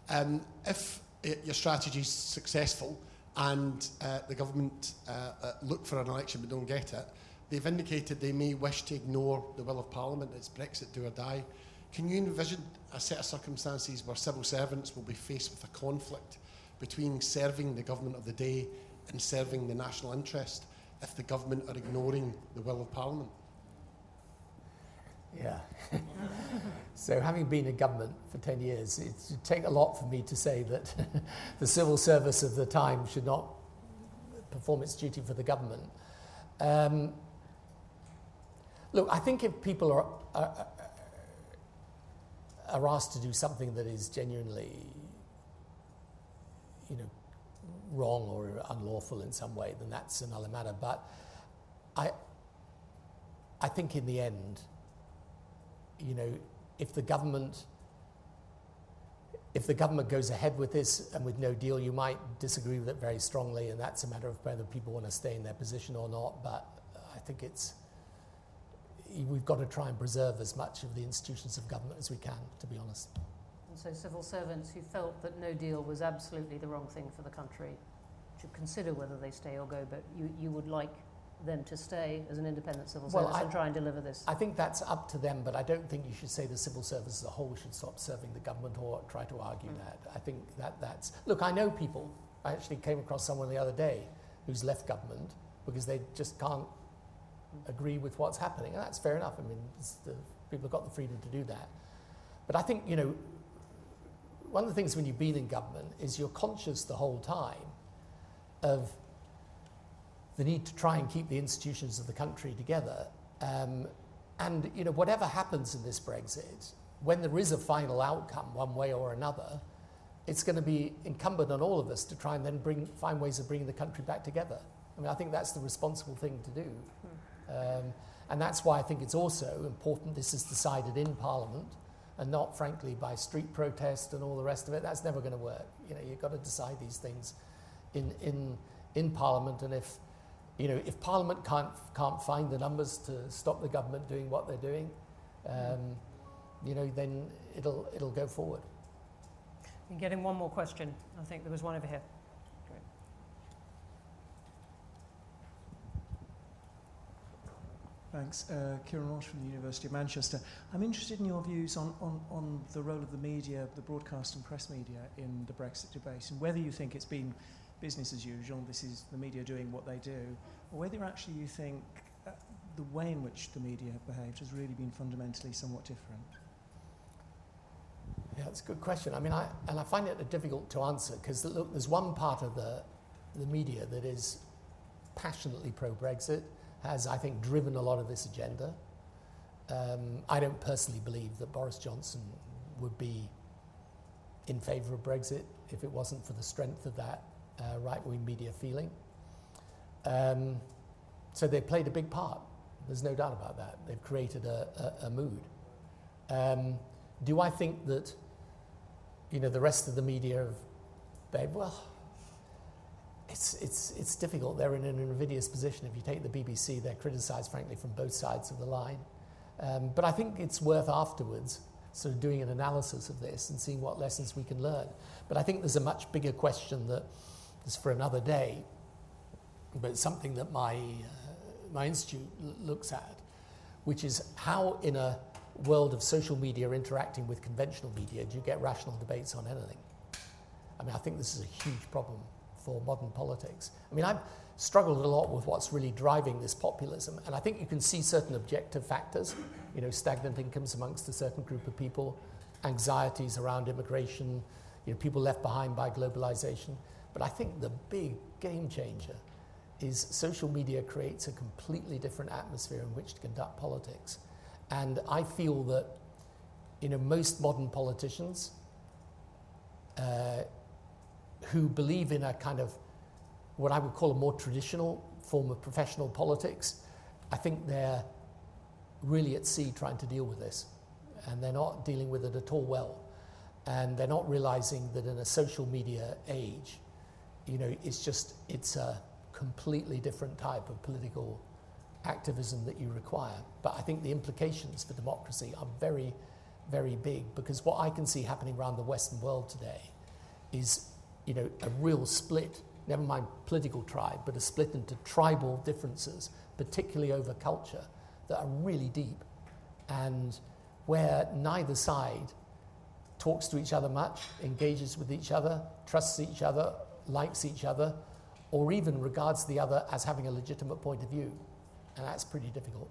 Um, if it, your strategy is successful and uh, the government uh, uh, look for an election but don't get it, they've indicated they may wish to ignore the will of Parliament. It's Brexit do or die. Can you envision a set of circumstances where civil servants will be faced with a conflict between serving the government of the day and serving the national interest if the government are ignoring the will of Parliament? Yeah. so, having been in government for 10 years, it would take a lot for me to say that the civil service of the time should not perform its duty for the government. Um, look, I think if people are, are, are asked to do something that is genuinely, you know, wrong or unlawful in some way, then that's another matter. But I, I think in the end, you know, if the government if the government goes ahead with this and with no deal, you might disagree with it very strongly, and that's a matter of whether people want to stay in their position or not. But I think it's we've got to try and preserve as much of the institutions of government as we can, to be honest. And so, civil servants who felt that no deal was absolutely the wrong thing for the country should consider whether they stay or go. But you, you would like them to stay as an independent civil Well, service I- and try and deliver this. I think that's up to them, but I don't think you should say the civil service as a whole should stop serving the government or try to argue Mm. that. I think that that's. Look, I know people. I actually came across someone the other day who's left government because they just can't agree with what's happening, and that's fair enough. I mean, the, people have got the freedom to do that. But I think, you know, one of the things when you've been in government is you're conscious the whole time of the need to try and keep the institutions of the country together. Um, and you know, whatever happens in this Brexit, when there is a final outcome, one way or another, it's going to be incumbent on all of us to try and then bring, find ways of bringing the country back together. I mean, I think that's the responsible thing to do. Um, and that's why I think it's also important this is decided in Parliament and not, frankly, by street protest and all the rest of it. That's never going to work. You know, you've got to decide these things in, in, in Parliament. And if, you know, if Parliament can't, can't find the numbers to stop the government doing what they're doing, um, you know, then it'll, it'll go forward. You're getting one more question. I think there was one over here. Thanks. Uh, Kieran Walsh from the University of Manchester. I'm interested in your views on, on, on the role of the media, the broadcast and press media, in the Brexit debate, and whether you think it's been business as usual, this is the media doing what they do, or whether actually you think uh, the way in which the media have behaved has really been fundamentally somewhat different. Yeah, that's a good question. I mean, I, and I find it difficult to answer because look, there's one part of the, the media that is passionately pro-Brexit, has, I think, driven a lot of this agenda. Um, I don't personally believe that Boris Johnson would be in favour of Brexit if it wasn't for the strength of that uh, right-wing media feeling. Um, so they played a big part. There's no doubt about that. They've created a, a, a mood. Um, do I think that, you know, the rest of the media have behaved well? It's, it's, it's difficult. They're in an invidious position. If you take the BBC, they're criticised, frankly, from both sides of the line. Um, but I think it's worth afterwards sort of doing an analysis of this and seeing what lessons we can learn. But I think there's a much bigger question that for another day, but something that my, uh, my institute l- looks at, which is how in a world of social media interacting with conventional media do you get rational debates on anything? I mean, I think this is a huge problem for modern politics. I mean, I've struggled a lot with what's really driving this populism, and I think you can see certain objective factors, you know, stagnant incomes amongst a certain group of people, anxieties around immigration, you know, people left behind by globalization. But I think the big game changer is social media creates a completely different atmosphere in which to conduct politics. And I feel that, you know, most modern politicians uh, who believe in a kind of what I would call a more traditional form of professional politics, I think they're really at sea trying to deal with this. And they're not dealing with it at all well. And they're not realizing that in a social media age, you know, it's just, it's a completely different type of political activism that you require. But I think the implications for democracy are very, very big because what I can see happening around the Western world today is, you know, a real split never mind political tribe, but a split into tribal differences, particularly over culture, that are really deep and where neither side talks to each other much, engages with each other, trusts each other, likes each other, or even regards the other as having a legitimate point of view. And that's pretty difficult.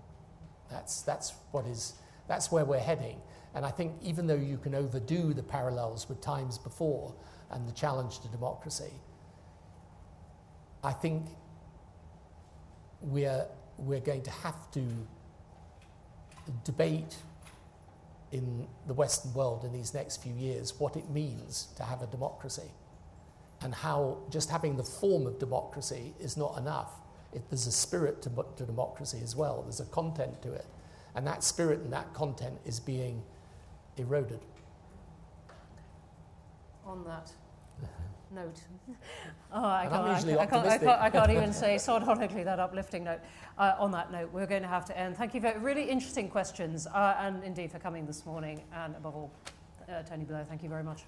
That's, that's, what is, that's where we're heading. And I think even though you can overdo the parallels with times before and the challenge to democracy, I think we're, we're going to have to debate in the Western world in these next few years what it means to have a democracy and how just having the form of democracy is not enough. It, there's a spirit to, to democracy as well, there's a content to it. And that spirit and that content is being eroded. On that note. oh, I, can't, I, can't, I, can't, I, can't, even say sardonically that uplifting note. Uh, on that note, we're going to have to end. Thank you for really interesting questions uh, and indeed for coming this morning. And above all, uh, Tony Blair, thank you very much.